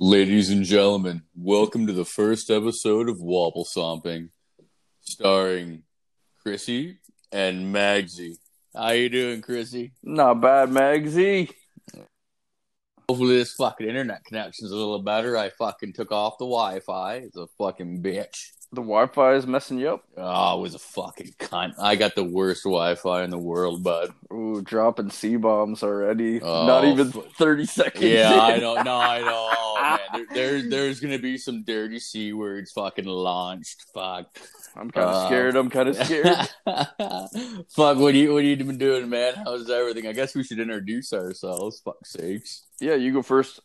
Ladies and gentlemen, welcome to the first episode of Wobble Stomping, starring Chrissy and Magsy. How you doing, Chrissy? Not bad, Magsy. Hopefully this fucking internet connection's a little better. I fucking took off the Wi-Fi. It's a fucking bitch. The Wi-Fi is messing you up. Oh, it was a fucking cunt. I got the worst Wi-Fi in the world, bud. Ooh, dropping C bombs already. Oh, Not even fu- thirty seconds. Yeah, in. I don't know. No, I know. Oh, man. There, there, there's gonna be some dirty c words fucking launched. Fuck. I'm kind of Uh, scared. I'm kind of scared. Fuck. What you What you been doing, man? How's everything? I guess we should introduce ourselves. Fuck sakes. yeah, you go first.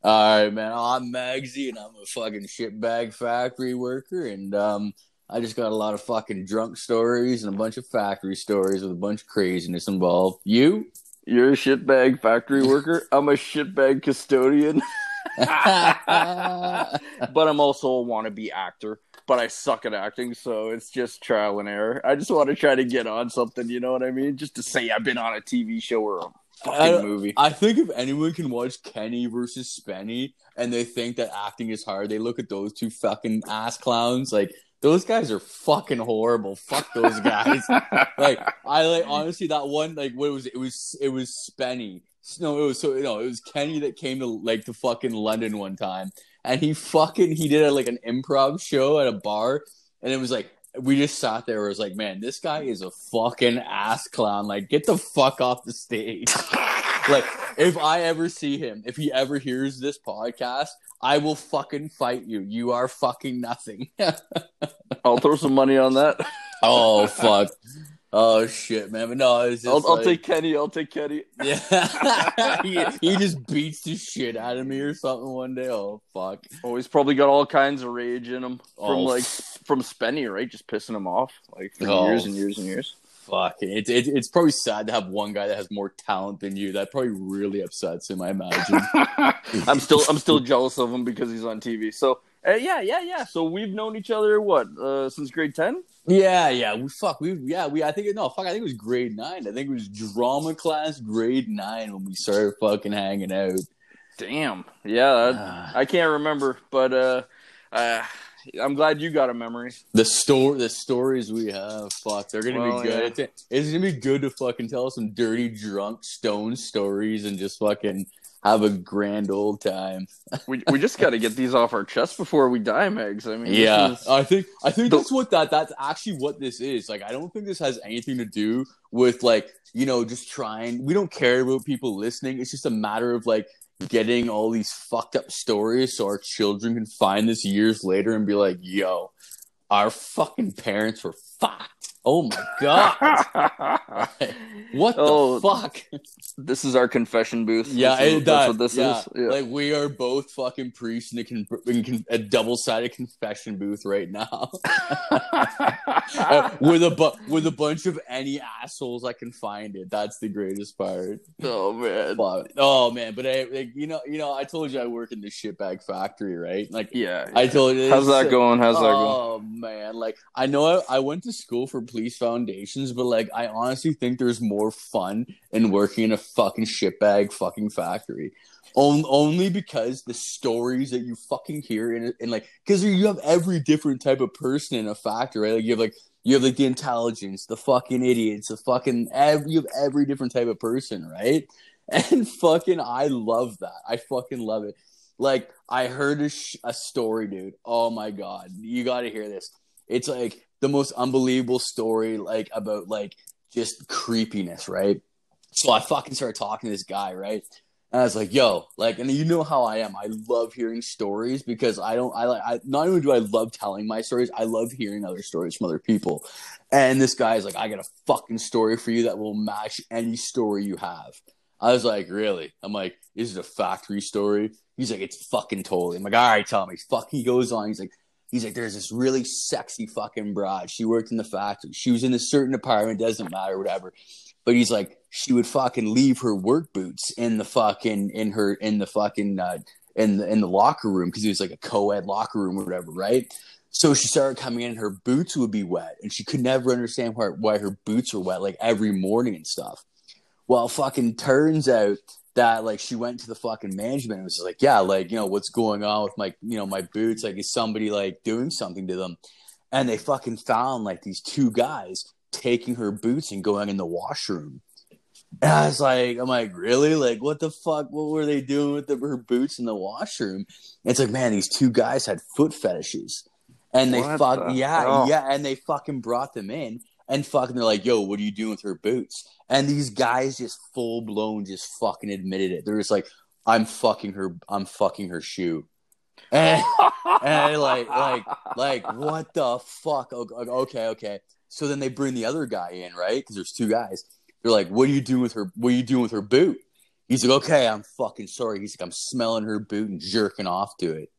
All right, man. I'm Magsy, and I'm a fucking shitbag factory worker, and um, I just got a lot of fucking drunk stories and a bunch of factory stories with a bunch of craziness involved. You? You're a shitbag factory worker. I'm a shitbag custodian, but I'm also a wannabe actor. But I suck at acting, so it's just trial and error. I just want to try to get on something. You know what I mean? Just to say I've been on a TV show or a fucking don't- movie. I think if anyone can watch Kenny versus Spenny and they think that acting is hard, they look at those two fucking ass clowns. Like those guys are fucking horrible. Fuck those guys. like I like honestly that one like what was it? It was it was Spenny. No, it was so no, it was Kenny that came to like to fucking London one time, and he fucking he did a, like an improv show at a bar, and it was like we just sat there. It was like, man, this guy is a fucking ass clown. Like, get the fuck off the stage. like, if I ever see him, if he ever hears this podcast, I will fucking fight you. You are fucking nothing. I'll throw some money on that. oh fuck. Oh shit, man. But no, it's just I'll, I'll take Kenny. I'll take Kenny. Yeah, he, he just beats the shit out of me or something one day. Oh fuck! Oh, he's probably got all kinds of rage in him from Oh, like from Spenny, right? Just pissing him off like for Oh. years and years and years. Fuck! It's it, it's probably sad to have one guy that has more talent than you. That probably really upsets him. I imagine. I'm still I'm still jealous of him because he's on TV. So uh, yeah, yeah, yeah. So we've known each other what uh, since grade ten? yeah, yeah. We fuck. We yeah. We I think no fuck. I think it was grade nine. I think it was drama class grade nine when we started fucking hanging out. Damn. Yeah, Ah. I, I can't remember, but uh, uh, I'm glad you got a memory. The story, the stories we have, fuck, they're gonna Well, be good. yeah. It's, it's gonna be good to fucking tell some dirty, drunk, stone stories and just fucking have a grand old time. We we just got to get these off our chest before we die, Megs. I mean, Yeah, is- I think I think The- that's what that that's actually what this is. Like, I don't think this has anything to do with like you know just trying. We don't care about people listening. It's just a matter of like getting all these fucked up stories so our children can find this years later and be like, "Yo, our fucking parents were fucked." Oh my god, what the Oh, fuck? this is our confession booth. Yeah, this is, it, that's what this yeah. is. Yeah. Like we are both fucking priests in a, con- in con- a double-sided confession booth right now, Uh, with a bu- with a bunch of any assholes I can find it. That's the greatest part. oh man. But, oh man, but I, like, you know, you know, I told you I work in the shitbag factory, right? Like Yeah. I told you, How's that going? How's that going? Oh man, like I know I, I went to school for police foundations, but like I honestly think there's more fun in working in a fucking shitbag fucking factory. On, only because the stories that you fucking hear in, in like because you have every different type of person in a factory, right? Like you have like you have like the intelligence, the fucking idiots, the fucking every, you have every different type of person, right? And fucking I love that. I fucking love it. Like I heard a, sh- a story, dude. Oh my god, you got to hear this. It's like the most unbelievable story, like about like just creepiness, right? So I fucking started talking to this guy, right? And I was like, "Yo, like," and you know how I am. I love hearing stories because I don't. I like. I not only do I love telling my stories, I love hearing other stories from other people. And this guy's like, "I got a fucking story for you that will match any story you have." I was like, "Really?" I'm like, "Is it a factory story?" He's like, "It's fucking totally." I'm like, "All right, tell me." Fuck. He goes on. He's like, "He's like, there's this really sexy fucking broad. She worked in the factory. She was in a certain apartment. Doesn't matter, whatever." But he's like, she would fucking leave her work boots in the fucking in her in the fucking uh, in the in the locker room because it was like a co-ed locker room or whatever, right? So she started coming in, and her boots would be wet, and she could never understand why why her boots were wet, like every morning and stuff. Well, fucking turns out that like she went to the fucking management and was like, yeah, like you know what's going on with my you know my boots? Like is somebody like doing something to them? And they fucking found like these two guys taking her boots and going in the washroom. And I was like, I'm like, really? Like, what the fuck? What were they doing with the, her boots in the washroom? And it's like, man, these two guys had foot fetishes, and they What fuck, the yeah, yeah, and they fucking brought them in, and fucking, they're like, yo, what are you doing with her boots? And these guys just full blown just fucking admitted it. They're just like, I'm fucking her, I'm fucking her shoe. And, and like, like, like, what the fuck? Okay, okay. So then they bring the other guy in, right? Because there's two guys. They're like, "What are you doing with her? What are you doing with her boot?" He's like, "Okay, I'm fucking sorry." He's like, "I'm smelling her boot and jerking off to it."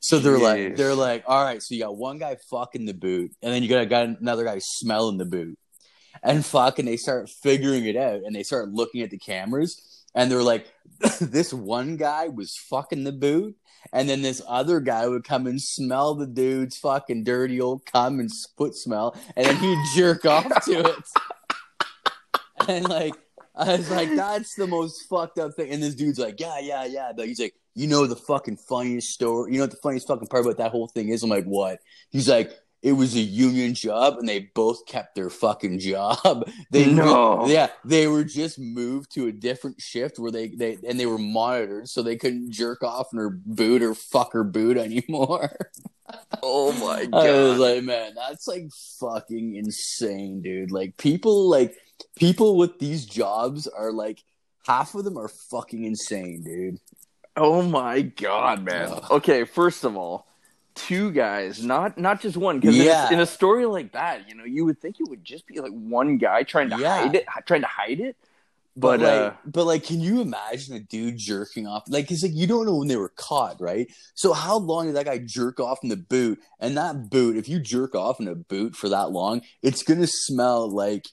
So they're like, they're like, "All right." So you got one guy fucking the boot, and then you got got another guy smelling the boot, and fucking they start figuring it out, and they start looking at the cameras, and they're like, "This one guy was fucking the boot." And then this other guy would come and smell the dude's fucking dirty old cum and foot smell, and then he'd jerk off to it. And like, I was like, that's the most fucked up thing. And this dude's like, yeah, yeah, yeah. But he's like, you know, the fucking funniest story. You know what the funniest fucking part about that whole thing is? I'm like, what? He's like, it was a union job, and they both kept their fucking job. They No. yeah, they were just moved to a different shift where they they and they were monitored, so they couldn't jerk off in her boot or fuck her boot anymore. oh my god! I was like, man, that's like fucking insane, dude. Like people like people with these jobs are like half of them are fucking insane, dude. Oh my god, man. Ugh. Okay, first of all, two guys, not not just one. Because Yeah. in, a, in a story like that, you know, you would think it would just be like one guy trying to Yeah. hide it, trying to hide it. But, But, like, uh, but like, can you imagine a dude jerking off? Like, it's like you don't know when they were caught, right? So how long did that guy jerk off in the boot? And that boot, if you jerk off in a boot for that long, it's gonna smell like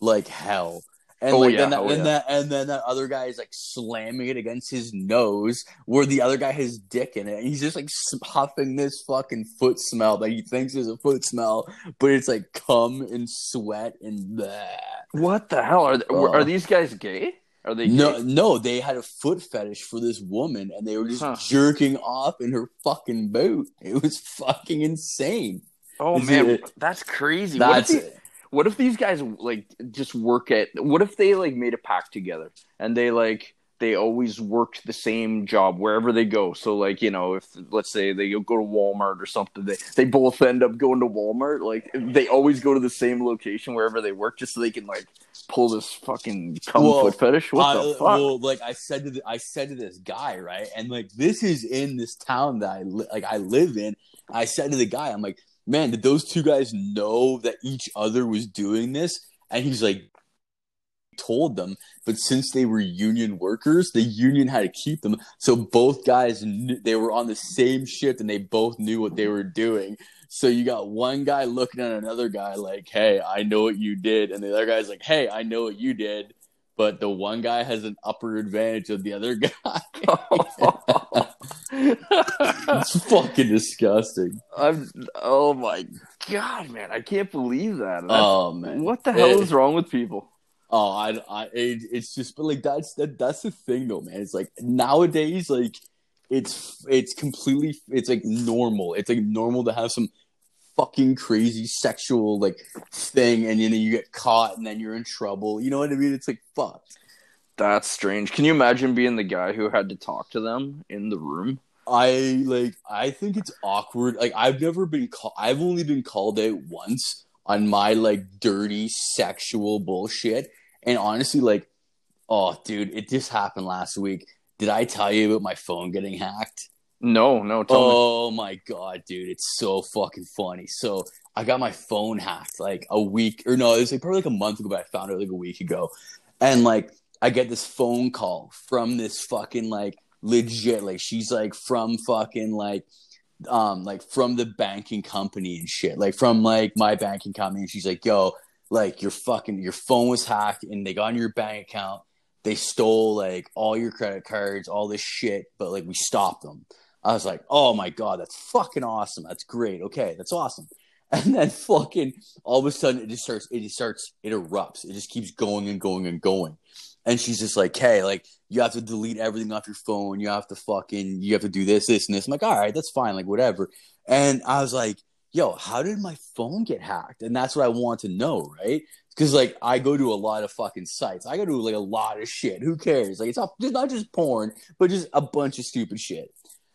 like hell. And Oh, like yeah, then that, oh, and yeah. that and then that other guy is like slamming it against his nose, where the other guy has dick in it, and he's just like huffing this fucking foot smell that he thinks is a foot smell, but it's like cum and sweat and bleh. what the hell are they, Oh. are these guys gay? Are they No, gay? no, they had a foot fetish for this woman, and they were just Huh. jerking off in her fucking boot. It was fucking insane. Oh Is man, it- that's crazy. What if, That's the- what if these guys like just work at? What if they like made a pact together and they like they always worked the same job wherever they go? So like you know, if let's say they go to Walmart or something, they they both end up going to Walmart. Like they always go to the same location wherever they work, just so they can like pull this fucking cum Well, foot fetish. What the fuck? Well, like I said to the, I said to this guy, right, and like this is in this town that I li- like I live in. I said to the guy, I'm like, man, did those two guys know that each other was doing this? And he's like, told them, but since they were union workers, the union had to keep them. So both guys knew, they were on the same shift and they both knew what they were doing. So you got one guy looking at another guy like, "Hey, I know what you did," and the other guy's like, "Hey, I know what you did." But the one guy has an upper advantage of the other guy. it's fucking disgusting. I'm. Oh my god, man! I can't believe that. That's- Oh man, what the hell It- is wrong with people? Oh, I, I, it, it's just, but like that's that, that's the thing though, man. It's like nowadays, like it's it's completely, it's like normal. It's like normal to have some fucking crazy sexual like thing, and then you get caught, and then you're in trouble. You know what I mean? It's like fuck. That's strange. Can you imagine being the guy who had to talk to them in the room? I like, I think it's awkward. Like I've never been called. I've only been called out once on my like dirty sexual bullshit, and honestly, like, oh, dude, it just happened last week. Did I tell you about my phone getting hacked? No, no. Tell me. Oh my god, dude, it's so fucking funny. So I got my phone hacked like a week or no, it was like probably like a month ago, but I found it like a week ago. And like I get this phone call from this fucking like legit, like she's like from fucking like um like from the banking company and shit. Like from like my banking company. And she's like, yo, like your fucking your phone was hacked and they got in your bank account. They stole like all your credit cards, all this shit, but like we stopped them. I was like, oh my god, that's fucking awesome. That's great. Okay, that's awesome. And then fucking all of a sudden it just starts, it just starts, it erupts. It just keeps going and going and going. and she's just like, "Hey, like you have to delete everything off your phone. You have to fucking you have to do this, this, and this." I'm like, "All right, that's fine, like whatever." And I was like, "Yo, how did my phone get hacked?" And that's what I want to know, right? Because like I go to a lot of fucking sites. I go to like a lot of shit. Who cares? Like it's not just not just porn, but just a bunch of stupid shit.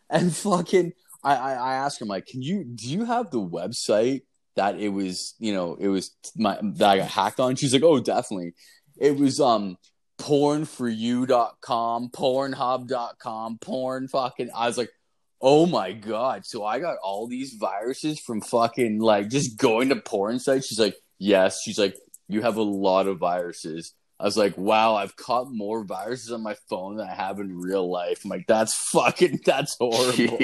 And fucking, I I, I asked him like, "Can you do you have the website?" That it was, you know, it was my that I got hacked on. She's like, "Oh, definitely." It was um pornforyou.com, pornhub.com, porn fucking. I was like, oh my god. So I got all these viruses from fucking like just going to porn sites. She's like, yes. She's like, you have a lot of viruses. I was like, wow, I've caught more viruses on my phone than I have in real life. I'm like, that's fucking, that's horrible.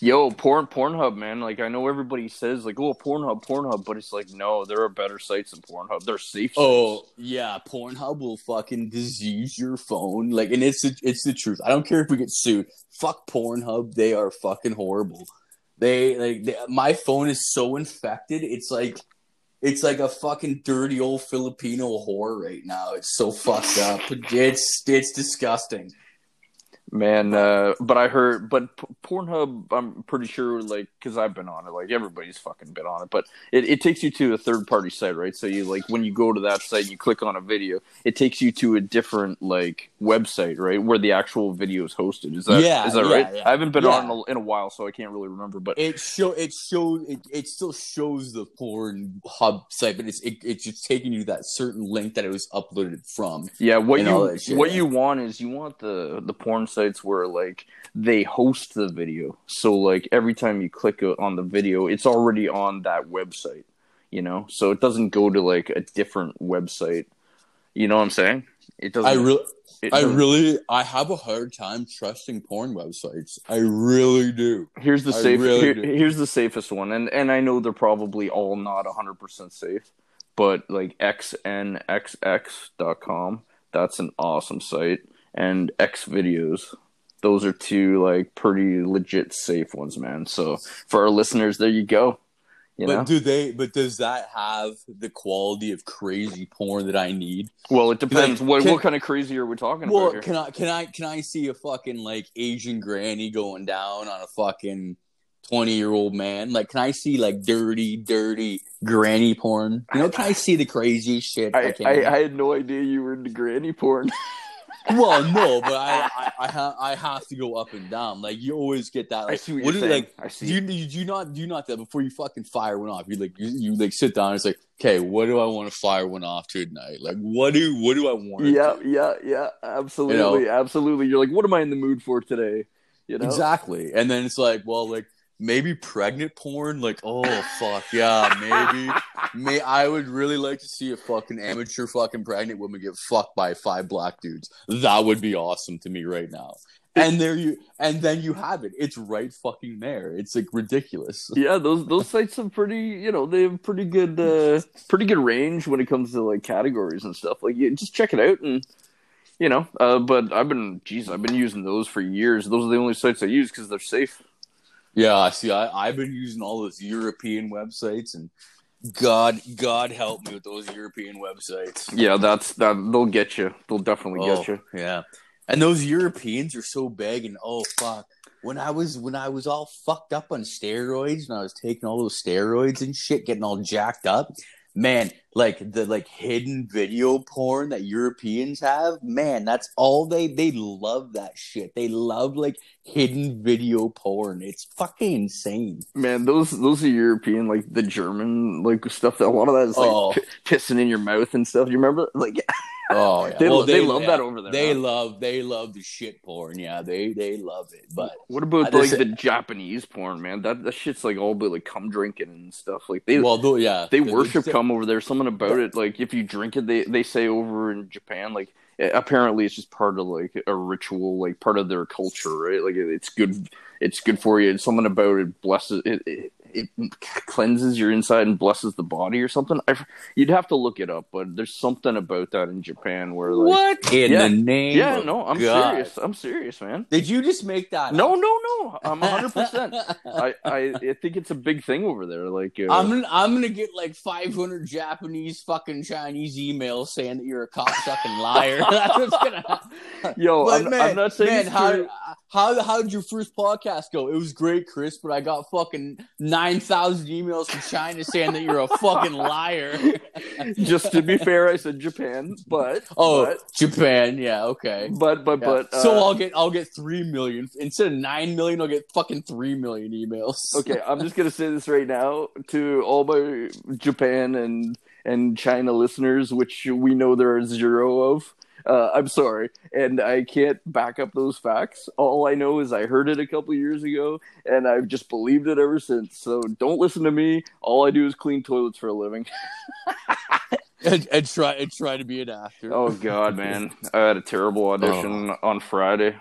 Yo, porn, Pornhub, man. Like, I know everybody says, like, oh, Pornhub, Pornhub, but it's like, no, there are better sites than Pornhub. They're safe. Oh yeah, Pornhub will fucking disease your phone. Like, and it's the, it's the truth. I don't care if we get sued. Fuck Pornhub. They are fucking horrible. They like they, my phone is so infected. It's like it's like a fucking dirty old Filipino whore right now. It's so fucked up. It's it's disgusting. Man, uh, but I heard, but P- Pornhub, I'm pretty sure, like, because I've been on it, like everybody's fucking been on it, but it, it takes you to a third party site, right? So you like when you go to that site, and you click on a video, it takes you to a different like website, right, where the actual video is hosted. Is that Yeah, is that yeah, right? yeah. I haven't been Yeah. on in a, in a while, so I can't really remember. But It show it shows it, it still shows the porn hub site, but it's it, it's just taking you to that certain link that it was uploaded from. Yeah, what you shit. what you want is you want the the porn sites where like they host the video. So like every time you click on the video, it's already on that website, you know? So it doesn't go to like a different website. You know what I'm saying? It doesn't I really I really I have a hard time trusting porn websites. I really do. Here's the safe really here- here's the safest one. And and I know they're probably all not 100% safe, but like xnxx.com, that's an awesome site and X videos those are two like pretty legit safe ones, man. So for our listeners, there you go. You but know, do they? But does that have the quality of crazy porn that I need? well, it depends. like, what can- what kind of crazy are we talking Well, about here? can I can I can I see a fucking like Asian granny going down on a fucking twenty year old man? Like, can I see like dirty, dirty granny porn? You know, can I see the crazy shit? I, can. I, I had no idea you were into granny porn. well, no, but I I I, ha- I have to go up and down. Like you always get that. Like, I see what, what you're do you, saying. like? I see. Do you, do you do not do you not that before you fucking fire one off? You like you, you like sit down. It's like, okay, what do I want to fire one off to tonight? Like, what do what do I want? to yeah, do? yeah, yeah. Absolutely, absolutely. You're like, what am I in the mood for today? You know, Exactly. And then it's like, well, like maybe pregnant porn. Like, oh fuck yeah, maybe. May I would really like to see a fucking amateur fucking pregnant woman get fucked by five black dudes. That would be awesome to me right now. And there you, and then you have it. It's right fucking there. It's like ridiculous. Yeah, those those sites have pretty, you know, they have pretty good, uh, pretty good range when it comes to like categories and stuff. Like, you just check it out and, you know. Uh, but I've been, geez, I've been using those for years. Those are the only sites I use because they're safe. Yeah, see, I, I've been using all those European websites, and God, God help me with those European websites. Yeah, that's that. They'll get you. They'll definitely get oh, you. Oh, Yeah. And those Europeans are so big and oh fuck. When I was when I was all fucked up on steroids and I was taking all those steroids and shit, getting all jacked up, man, like the like hidden video porn that Europeans have, man, that's all they they love that shit. They love like hidden video porn. It's fucking insane. Man, those those are European, like the German, like stuff. That a lot of that is like Oh. p- pissing in your mouth and stuff. You remember? Like, Oh yeah. They lo- they love that over there, They huh? love they love the shit porn. Yeah, they they love it. But what about like the Japanese porn, man? That that shit's like all about like cum drinking and stuff. Like they well, yeah, they worship the- cum over there. Something about it, like if you drink it, they they say over in Japan, like apparently it's just part of like a ritual, like part of their culture, right? Like it- it's good, it's good for you. It's something about it blesses it. it it cleanses your inside and blesses the body or something. I, you'd have to look it up, but there's something about that in Japan where like what in Yeah. the name? yeah, of no, I'm God. serious. I'm serious, man. Did you just make that? No, up? no, no. I'm 100. percent I, I I think it's a big thing over there. Like uh, I'm gonna, I'm gonna get like 500 Japanese fucking Chinese emails saying that you're a cop cocksucking liar. That's what's gonna happen. yo, But I'm, man, I'm not saying man, how, how how did your first podcast go? It was great, Chris, but I got fucking nine thousand emails from China saying that you're a fucking liar. Just to be fair, I said Japan, but oh, but Japan, yeah, okay. but but, Yeah. but uh, so I'll get I'll get three million instead of nine million. I'll get fucking three million emails. okay, I'm just gonna say this right now to all my Japan and and China listeners, which we know there are zero of. Uh, I'm sorry, and I can't back up those facts. All I know is I heard it a couple years ago, and I've just believed it ever since. So don't listen to me. All I do is clean toilets for a living. and, and try and try to be an actor. Oh God, man! I had a terrible audition on Friday.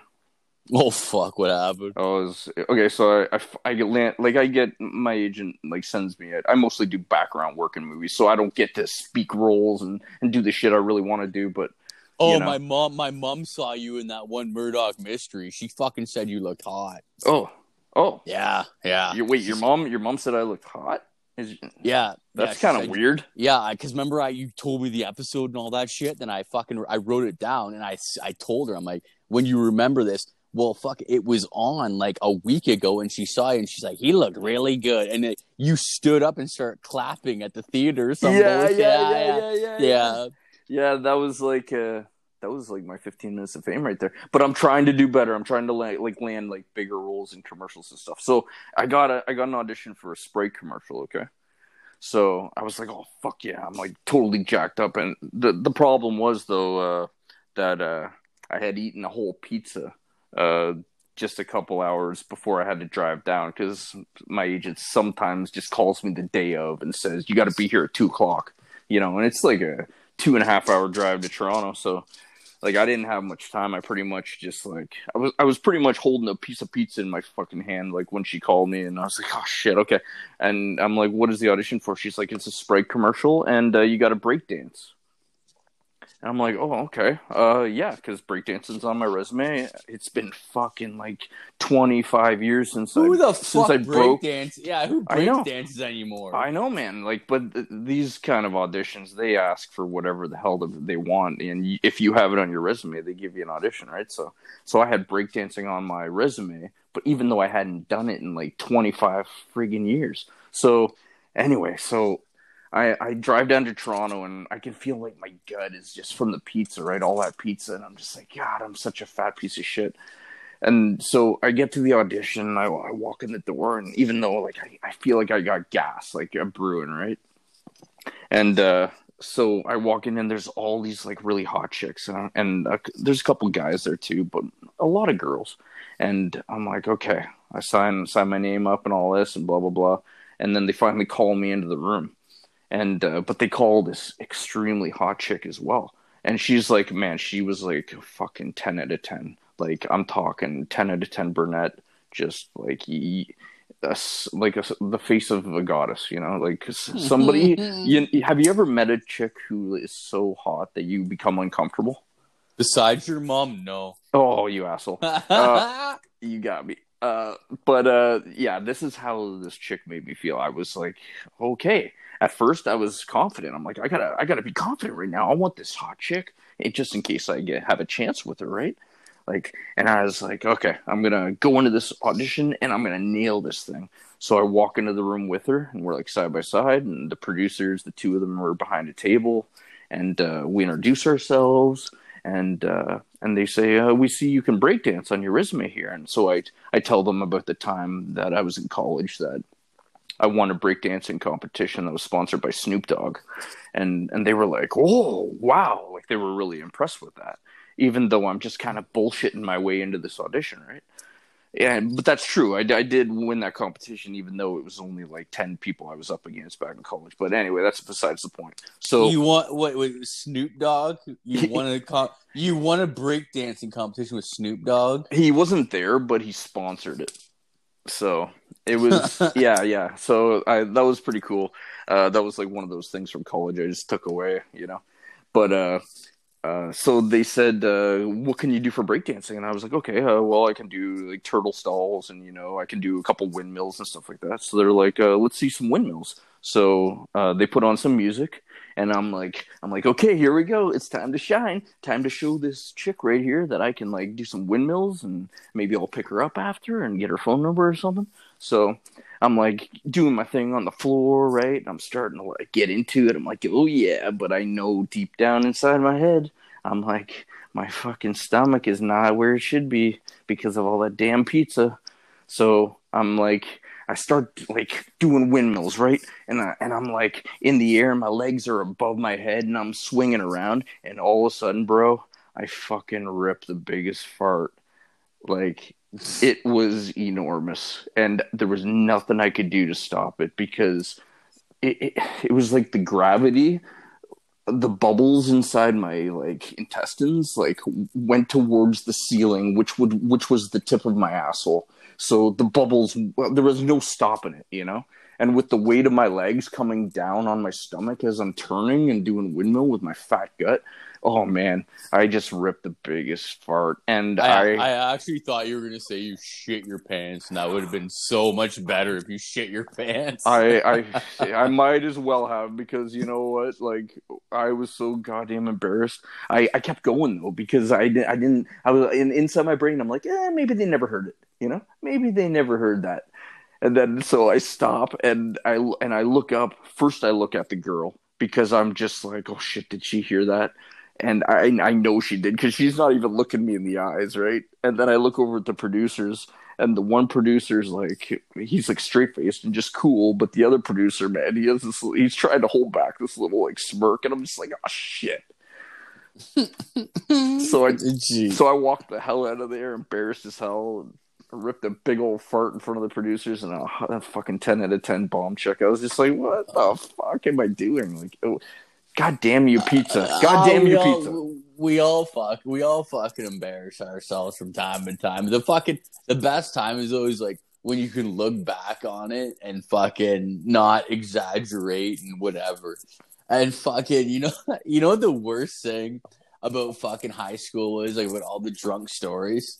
Oh, fuck! What happened? I was okay. So I, I, I get land, like I get my agent like sends me. I mostly do background work in movies, so I don't get to speak roles and and do the shit I really want to do. But Oh, you know. my mom! My mom saw you in that one Murdoch mystery. She fucking said you looked hot. oh, oh, Yeah, yeah, you, wait, your mom, your mom said I looked hot. Is, yeah. that's yeah, kind of weird. Yeah, because remember, I you told me the episode and all that shit. Then I fucking I wrote it down and I I told her I'm like, when you remember this, well, fuck, it was on like a week ago, and she saw it and she's like, he looked really good, and it, you stood up and started clapping at the theater. Or Yeah, bullshit. yeah, yeah, yeah, yeah, yeah. Yeah, that was like uh that was like my 15 minutes of fame right there. But I'm trying to do better. I'm trying to like, like land like bigger roles in commercials and stuff. So I got a I got an audition for a spray commercial. Okay, so I was like, oh fuck yeah, I'm like totally jacked up. And the the problem was though uh, that uh, I had eaten a whole pizza uh, just a couple hours before I had to drive down because my agent sometimes just calls me the day of and says you got to be here at two o'clock. You know, and it's like a two and a half hour drive to Toronto. So like I didn't have much time. I pretty much just like I was I was pretty much holding a piece of pizza in my fucking hand like when she called me and I was like, Oh shit, okay. And I'm like, What is the audition for? She's like, It's a Sprite commercial and uh, you gotta break dance. And I'm like, oh, okay. Uh, yeah, because breakdancing's on my resume. It's been fucking like 25 years since Who I the since I broke. breakdance? Yeah, who breakdances anymore? I know, man. Like, but th- these kind of auditions, they ask for whatever the hell they want, and y- if you have it on your resume, they give you an audition, right? So, so I had breakdancing on my resume, but even though I hadn't done it in like 25 friggin' years, so anyway, so I I drive down to Toronto, and I can feel like my gut is just from the pizza, right? All that pizza, and I'm just like, God, I'm such a fat piece of shit. And so I get to the audition, I, I walk in the door, and even though like I, I feel like I got gas, like I'm brewing, right? And uh, so I walk in, and there's all these like really hot chicks, and, and uh, there's a couple guys there too, but a lot of girls. And I'm like, okay, I sign sign my name up and all this, and blah blah blah. And then they finally call me into the room, and uh, but they call this extremely hot chick as well, and she's like, man, she was like fucking ten out of ten. Like I'm talking ten out of ten brunette, just like y- a s like a s the face of a goddess, you know, like somebody. you, have you ever met a chick who is so hot that you become uncomfortable? Besides your mom, no. Oh, you asshole! Uh, you got me. Uh, but uh, yeah, this is how this chick made me feel. I was like, okay. At first, I was confident. I'm like, I gotta, I gotta be confident right now. I want this hot chick, eh, just in case I get have a chance with her, right? Like, and I was like, okay, I'm gonna go into this audition and I'm gonna nail this thing. So I walk into the room with her, and we're like side by side, and the producers, the two of them, were behind a table, and uh, we introduce ourselves and uh, and they say uh, we see you can breakdance on your resume here. And so I I tell them about the time that I was in college that I won a breakdancing competition that was sponsored by Snoop Dogg. And and they were like oh wow. Like they were really impressed with that even though I'm just kind of bullshitting my way into this audition right yeah but that's true I, I did win that competition even though it was only like 10 people I was up against back in college but anyway that's besides the point so you want what? Wait, Snoop Dogg? You want a co- you want a breakdancing competition with Snoop Dogg? he wasn't there but he sponsored it So it was yeah yeah. So I that was pretty cool. Uh, that was like one of those things from college I just took away, you know. But uh, uh, so they said, uh, "What can you do for breakdancing?" And I was like, "Okay, uh, well, I can do like turtle stalls, and you know, I can do a couple windmills and stuff like that." So they're like, uh, "Let's see some windmills." So uh, they put on some music, and I'm like, I'm like, okay, here we go. It's time to shine. Time to show this chick right here that I can like do some windmills, and maybe I'll pick her up after and get her phone number or something. So I'm like doing my thing on the floor, right? I'm starting to like get into it. I'm like, oh yeah, but I know deep down inside my head, I'm like, my fucking stomach is not where it should be because of all that damn pizza. So I'm like, I start like doing windmills, right? And I, and I'm like in the air, my legs are above my head, and I'm swinging around, and all of a sudden, bro, I fucking rip the biggest fart. Like it was enormous, and there was nothing I could do to stop it because it, it, it was like the gravity the bubbles inside my like intestines like went towards the ceiling which would which was the tip of my asshole so the bubbles well, there was no stopping it you know and with the weight of my legs coming down on my stomach as i'm turning and doing windmill with my fat gut oh man, I just ripped the biggest fart, and I, I, I actually thought you were gonna say you shit your pants, and that would have been so much better if you shit your pants. I, I, I might as well have because you know what, like I was so goddamn embarrassed. I, I kept going though because I, I didn't, I was in, inside my brain. I'm like, eh, maybe they never heard it, you know, maybe they never heard that. And then so I stop and I and I look up. First, I look at the girl because I'm just like, oh shit, did she hear that? and I I know she did because she's not even looking me in the eyes, right? And then I look over at the producers, and the one producer's like he's like straight faced and just cool, but the other producer, man, he has this he's trying to hold back this little like smirk, and I'm just like, oh shit. so I Jeez. so I walked the hell out of there, embarrassed as hell, and ripped a big old fart in front of the producers, and a, a fucking ten out of ten bomb check. I was just like, what the fuck am I doing? Like. It, God damn you, pizza! Uh, God damn oh, you, pizza! We all fuck. We all fucking embarrass ourselves from time to time. The fucking the best time is always like when you can look back on it and fucking not exaggerate and whatever. And fucking, you know, you know the worst thing about fucking high school was like with all the drunk stories.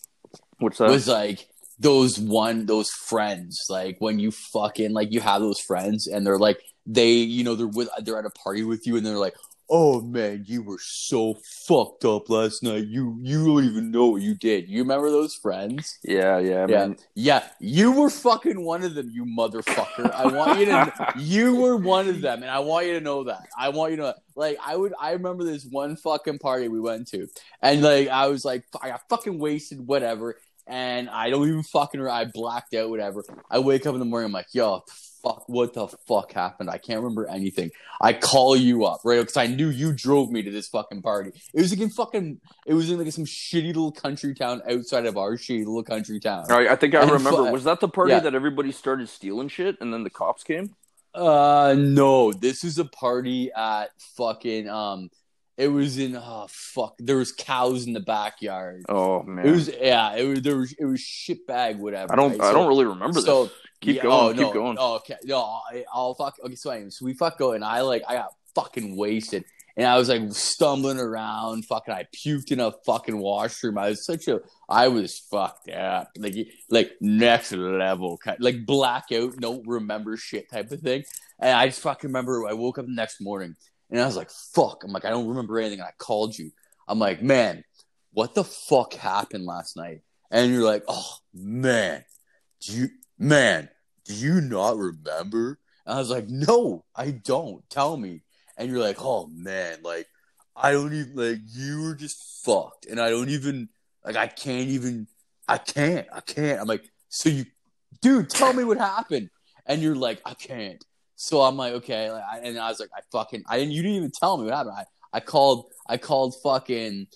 What's that? Was like those one those friends like when you fucking like you have those friends and they're like they, you know, they're with, they're at a party with you, and they're like, "Oh man, you were so fucked up last night. You you don't even know what you did. You remember those friends? Yeah, yeah, yeah, man. yeah. You were fucking one of them, you motherfucker. I want you to. you were one of them, and I want you to know that. I want you to know. Like I would, I remember this one fucking party we went to, and like I was like, I got fucking wasted, whatever. And I don't even fucking. I blacked out, whatever. I wake up in the morning. I'm like, yo, fuck, what the fuck happened? I can't remember anything. I call you up, right? Because I knew you drove me to this fucking party. It was like in fucking, it was in like some shitty little country town outside of our shitty little country town. All right, I think I and remember. Fu- was that the party yeah. that everybody started stealing shit and then the cops came? Uh, no. This is a party at fucking um. It was in oh fuck. There was cows in the backyard. Oh man. It was yeah. It was there was it was shit bag whatever. I don't right? I so, don't really remember so, this. Keep yeah, going. Oh, keep no, going. Oh, okay. No, I, will fuck. Okay, so anyway, so we fuck going. I like, I got fucking wasted, and I was like stumbling around. Fucking, I puked in a fucking washroom. I was such a, I was fucked up, like, like next level, like blackout, don't remember shit type of thing. And I just fucking remember. I woke up the next morning, and I was like, fuck. I'm like, I don't remember anything. And I called you. I'm like, man, what the fuck happened last night? And you're like, oh man, do you man, do you not remember? And I was like, no, I don't. Tell me. And you're like, oh man, like I don't even like you were just fucked, and I don't even like I can't even I can't I can't. I'm like, so you, dude, tell me what happened. And you're like, I can't. So I'm like, okay, like, I, and I was like, I fucking I didn't. You didn't even tell me what happened. I I called I called fucking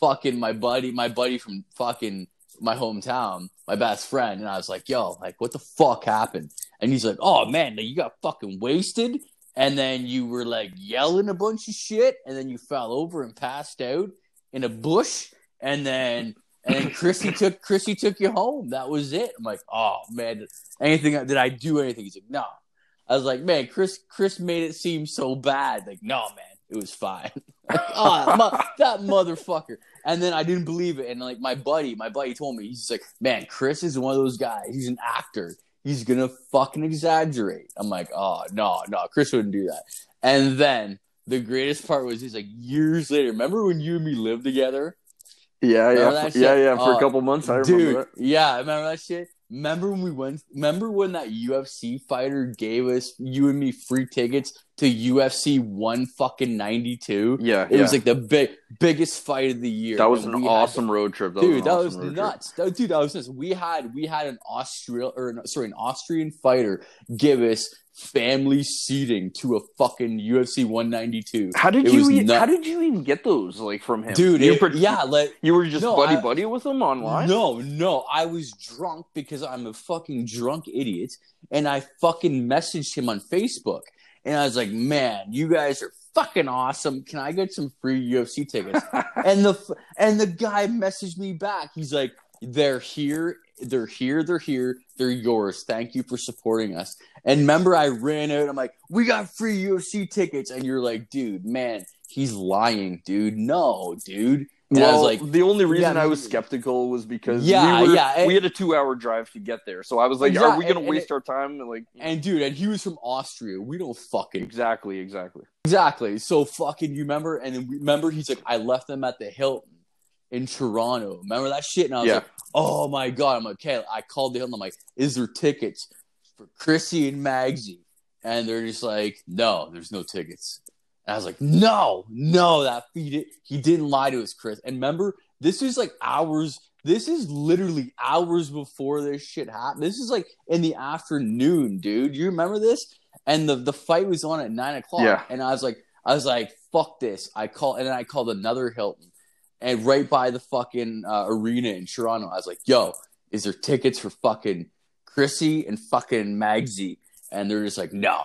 fucking my buddy my buddy from fucking my hometown, my best friend, and I was like, "Yo, like, what the fuck happened?" And he's like, "Oh man, you got fucking wasted, and then you were like yelling a bunch of shit, and then you fell over and passed out in a bush, and then And then Chrissy took Chrissy took you home. That was it. I'm like, oh man, anything did I do anything? He's like, no. I was like, man, Chris Chris made it seem so bad. Like, no, man, it was fine. oh, mo- that motherfucker. And then I didn't believe it. And like my buddy, my buddy told me, he's like, man, Chris is one of those guys. He's an actor. He's gonna fucking exaggerate. I'm like, oh no, no, Chris wouldn't do that. And then the greatest part was he's like years later. Remember when you and me lived together? Yeah, Remember yeah, yeah, yeah. For Oh, a couple months, I remember Dude, that. yeah, I remember that shit. Remember when we went? Remember when that UFC fighter gave us you and me free tickets to UFC one fucking ninety two? Yeah, It yeah. was like the big biggest fight of the year. that was an awesome road trip. That dude, was that awesome was nuts. That- dude, that was nuts. We had we had an Austrian or no, sorry, an Austrian fighter give us family seating to a fucking UFC 192. How did It you? was e- how did you even get those? Like from him, Dude, You it- per- yeah, like You were just No, buddy I- buddy with him online. No, no, I was drunk because I'm a fucking drunk idiot, and I fucking messaged him on Facebook, and I was like, "Man, you guys are fucking awesome. Can I get some free UFC tickets?" and the and the guy messaged me back. He's like, "They're here. They're here. They're here. They're yours. Thank you for supporting us." And remember, I ran out. I'm like, "We got free UFC tickets," and you're like, "Dude, man, he's lying, dude. No, dude." And well, I was like, the only reason Yeah, I was skeptical was because Yeah, we were, yeah, we had a two-hour drive to get there, so I was like, Yeah, "Are we gonna and- and waste our time?" Like, And dude, and he was from Austria. We don't fucking exactly, exactly. exactly. So fucking you remember? And then remember, he's like, I left them at the Hilton in Toronto. Remember that shit? And I was Yeah. like, Oh my god! I'm like, okay. I called the Hilton. I'm like, is there tickets for Chrissy and Magsy? And they're just like, no, there's no tickets. And I was like, no, no, that he, did, he didn't lie to us, Chris. And remember, this is like hours. This is literally hours before this shit happened. This is like in the afternoon, dude. You remember this? And the the fight was on at nine o'clock. Yeah. And I was like, I was like, fuck this. I call and then I called another Hilton, and right by the fucking uh, arena in Toronto. I was like, yo, is there tickets for fucking Chrissy and fucking Magsy? And they're just like, no.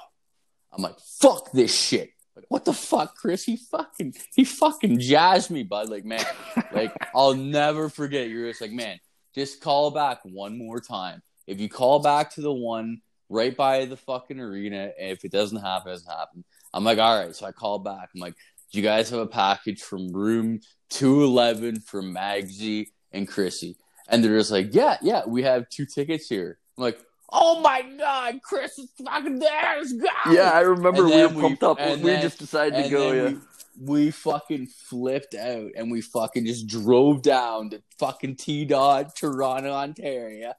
I'm like, fuck this shit. Like, what the fuck, Chris? He fucking he fucking jazzed me, bud. Like, man, like I'll never forget. You're just like, man, just call back one more time. If you call back to the one right by the fucking arena, and if it doesn't happen, it doesn't happen. I'm like, all right. So I call back. I'm like, do you guys have a package from room 211 for Magsy and Chrissy? And they're just like, yeah, yeah, we have two tickets here. I'm like, oh my god, Chris is fucking there. Let's go. Yeah, I remember we were then we- pumped up. and We then- just decided to go. Yeah, we, we fucking flipped out and we fucking just drove down to fucking T Dot, Toronto, Ontario,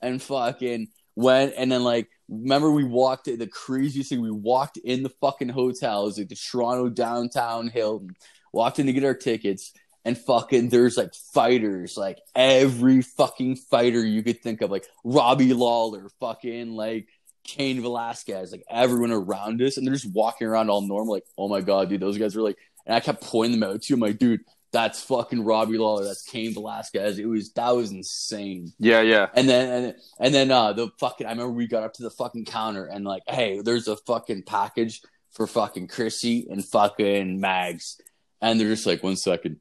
and fucking went and then like remember we walked in the craziest thing we walked in the fucking hotels, like the Toronto downtown Hilton walked in to get our tickets and fucking there's like fighters like every fucking fighter you could think of like Robbie Lawler fucking like Cain Velasquez, like everyone around us, and they're just walking around all normal, like, oh my god, dude, those guys are like, and I kept pointing them out to him, like, dude, that's fucking Robbie Lawler, that's Cain Velasquez. It was that was insane. yeah, yeah. And then and, and then uh the fucking I remember we got up to the fucking counter and like, hey, there's a fucking package for fucking Chrissy and fucking Mags. And they're just like, one second.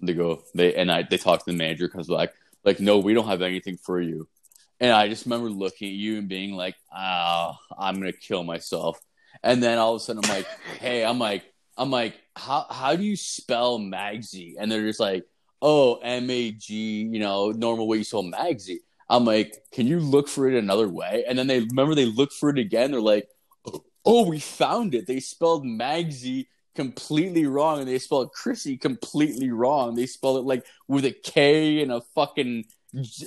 They go, they and I they talk to the manager because like, like, no, we don't have anything for you. And I just remember looking at you and being like, oh, I'm gonna kill myself. And then all of a sudden I'm like, hey, I'm like, I'm like, how how do you spell Magsy? And they're just like, oh, M A G, you know, normal way you spell Magsy. I'm like, can you look for it another way? And then they remember they look for it again. They're like, oh, we found it. They spelled Magsy completely wrong, and they spelled Chrissy completely wrong. They spelled it like with a K and a fucking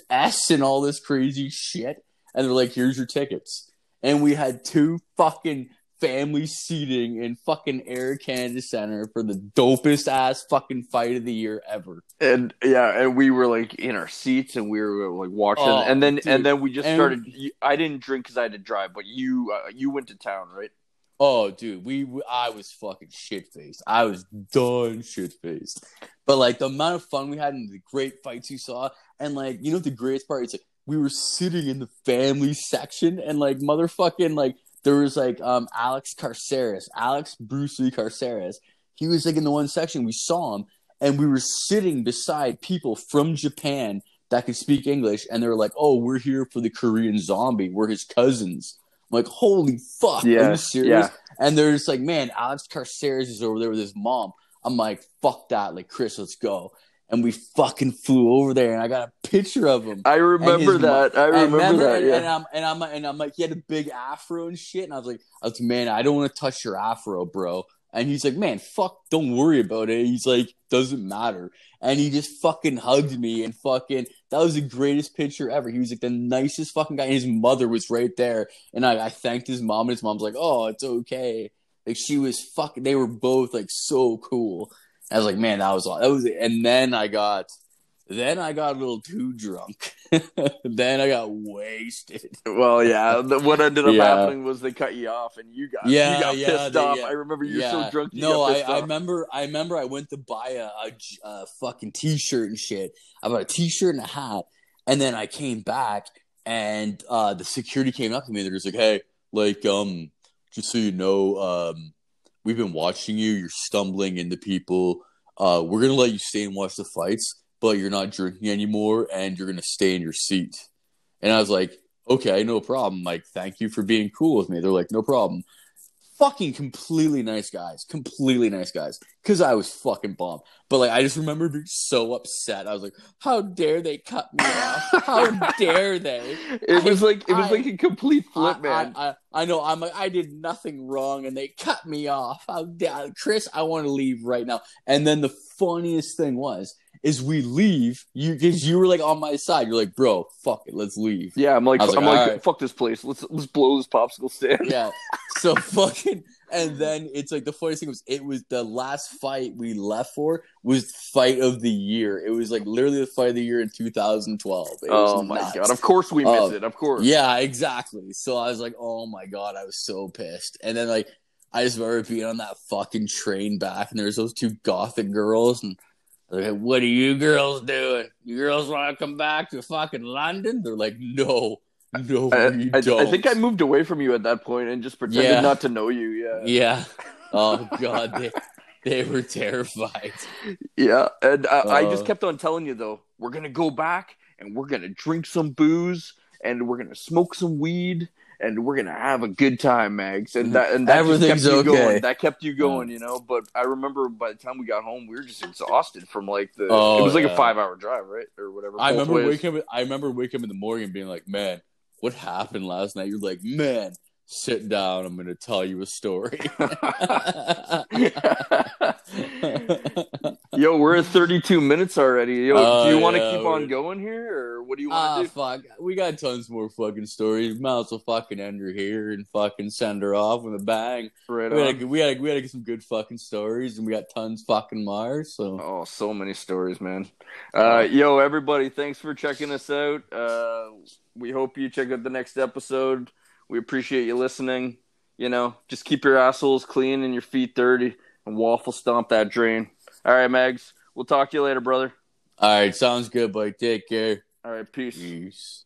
S and all this crazy shit. And they're like, here's your tickets. And we had two fucking family seating in fucking Air Canada Center for the dopest ass fucking fight of the year ever. And yeah, and we were like in our seats and we were like watching, Oh, and then dude. and then we just started. I didn't drink because I had to drive, but you uh, you went to town, right? Oh, dude, we, I was fucking shit faced. I was done shit faced. But like the amount of fun we had and the great fights you saw, and like you know the greatest part is like we were sitting in the family section, and like motherfucking like there was like um Alex Caceres, Alex Bruce Lee Caceres. He was like in the one section we saw him, and we were sitting beside people from Japan that could speak English, and they were like, "Oh, we're here for the Korean zombie. We're his cousins." I'm like, "Holy fuck, are you serious?" yeah. And they're just like, "Man, Alex Caceres is over there with his mom." I'm like, "Fuck that, like Chris, let's go." And we fucking flew over there, and I got a picture of him. I remember that. I And remember that. and, Yeah. and I'm and I'm and I'm like, he had a big afro and shit, and I was like, I was like, man, I don't want to touch your afro, bro. And he's like, man, fuck, don't worry about it. He's like, doesn't matter. And he just fucking hugged me and fucking that was the greatest picture ever. He was like the nicest fucking guy. And his mother was right there, and I, I thanked his mom, and his mom's like, oh, it's okay. Like she was fucking. They were both like so cool. I was like, man, that was all. That was. it. And then I got, then I got a little too drunk. then I got wasted. Well, yeah. What ended up Yeah. happening was they cut you off, and you got Yeah, you got yeah, pissed they- off. I remember you're so drunk. You no, got I, I remember. I remember. I went to buy a fucking t-shirt and shit. I bought a t-shirt and a hat, and then I came back, and uh, the security came up to me. They're just like, "Hey, like, um, just so you know, um, we've been watching you. You're stumbling into people. Uh, we're gonna let you stay and watch the fights, but you're not drinking anymore, and you're gonna stay in your seat." And I was like, "Okay, no problem. Like, thank you for being cool with me." They're like, "No problem." fucking completely nice guys, completely nice guys. Because I was fucking bummed, but like I just remember being so upset. I was like, "How dare they cut me off? How dare they?" It was like it was I- like a complete flip, I, man. I, I, I know. I'm like, I did nothing wrong, and they cut me off. How dare Chris? I want to leave right now. And then the funniest thing was, is we leave you because you were like on my side. You're like, bro, fuck it, let's leave. yeah, I'm like, I'm like, like, alright. fuck this place. Let's let's blow this popsicle stand. yeah. So fucking, and then it's like the funniest thing was it was the last fight we left for was fight of the year. It was like literally the fight of the year in 2012. It Oh my nuts. god! Of course we missed Oh, it. Of course. Yeah, exactly. So I was like, oh my god, I was so pissed. And then like I just remember being on that fucking train back, and there's those two gothic girls, and "What are you girls doing? You girls want to come back to fucking London?" They're like, "No, no, I, I, don't." I think I moved away from you at that point and just pretended Yeah. not to know you. Yeah. Yeah. Oh god, they they were terrified. Yeah, and I, I just Uh. kept on telling you though, we're gonna go back and we're gonna drink some booze and we're gonna smoke some weed and we're gonna have a good time, Mags. And that and that Everything's kept you okay. going. That kept you going, you know. But I remember by the time we got home, we were just exhausted from like the. Oh, it was like a five hour drive, right, or whatever. I remember ways. waking up. I remember waking up in the morning and being like, "Man, what happened last night?" You're like, "Man, sit down. I'm going to tell you a story." Yo, we're at 32 minutes already. Yo, Oh, do you want to yeah, keep on going here, or what do you want Ah, to do? fuck. We got tons more fucking stories. Might as well fucking end her here and fucking send her off with a bang. Right We had, we had, we had to get some good fucking stories, and we got tons fucking more. So Oh, so many stories, man. Uh, yo, everybody, thanks for checking us out. Uh, we hope you check out the next episode. We appreciate you listening. You know, just keep your assholes clean and your feet dirty and waffle stomp that drain. All right, Mags. We'll talk to you later, brother. all right, sounds good, buddy. Take care. All right, peace. Peace.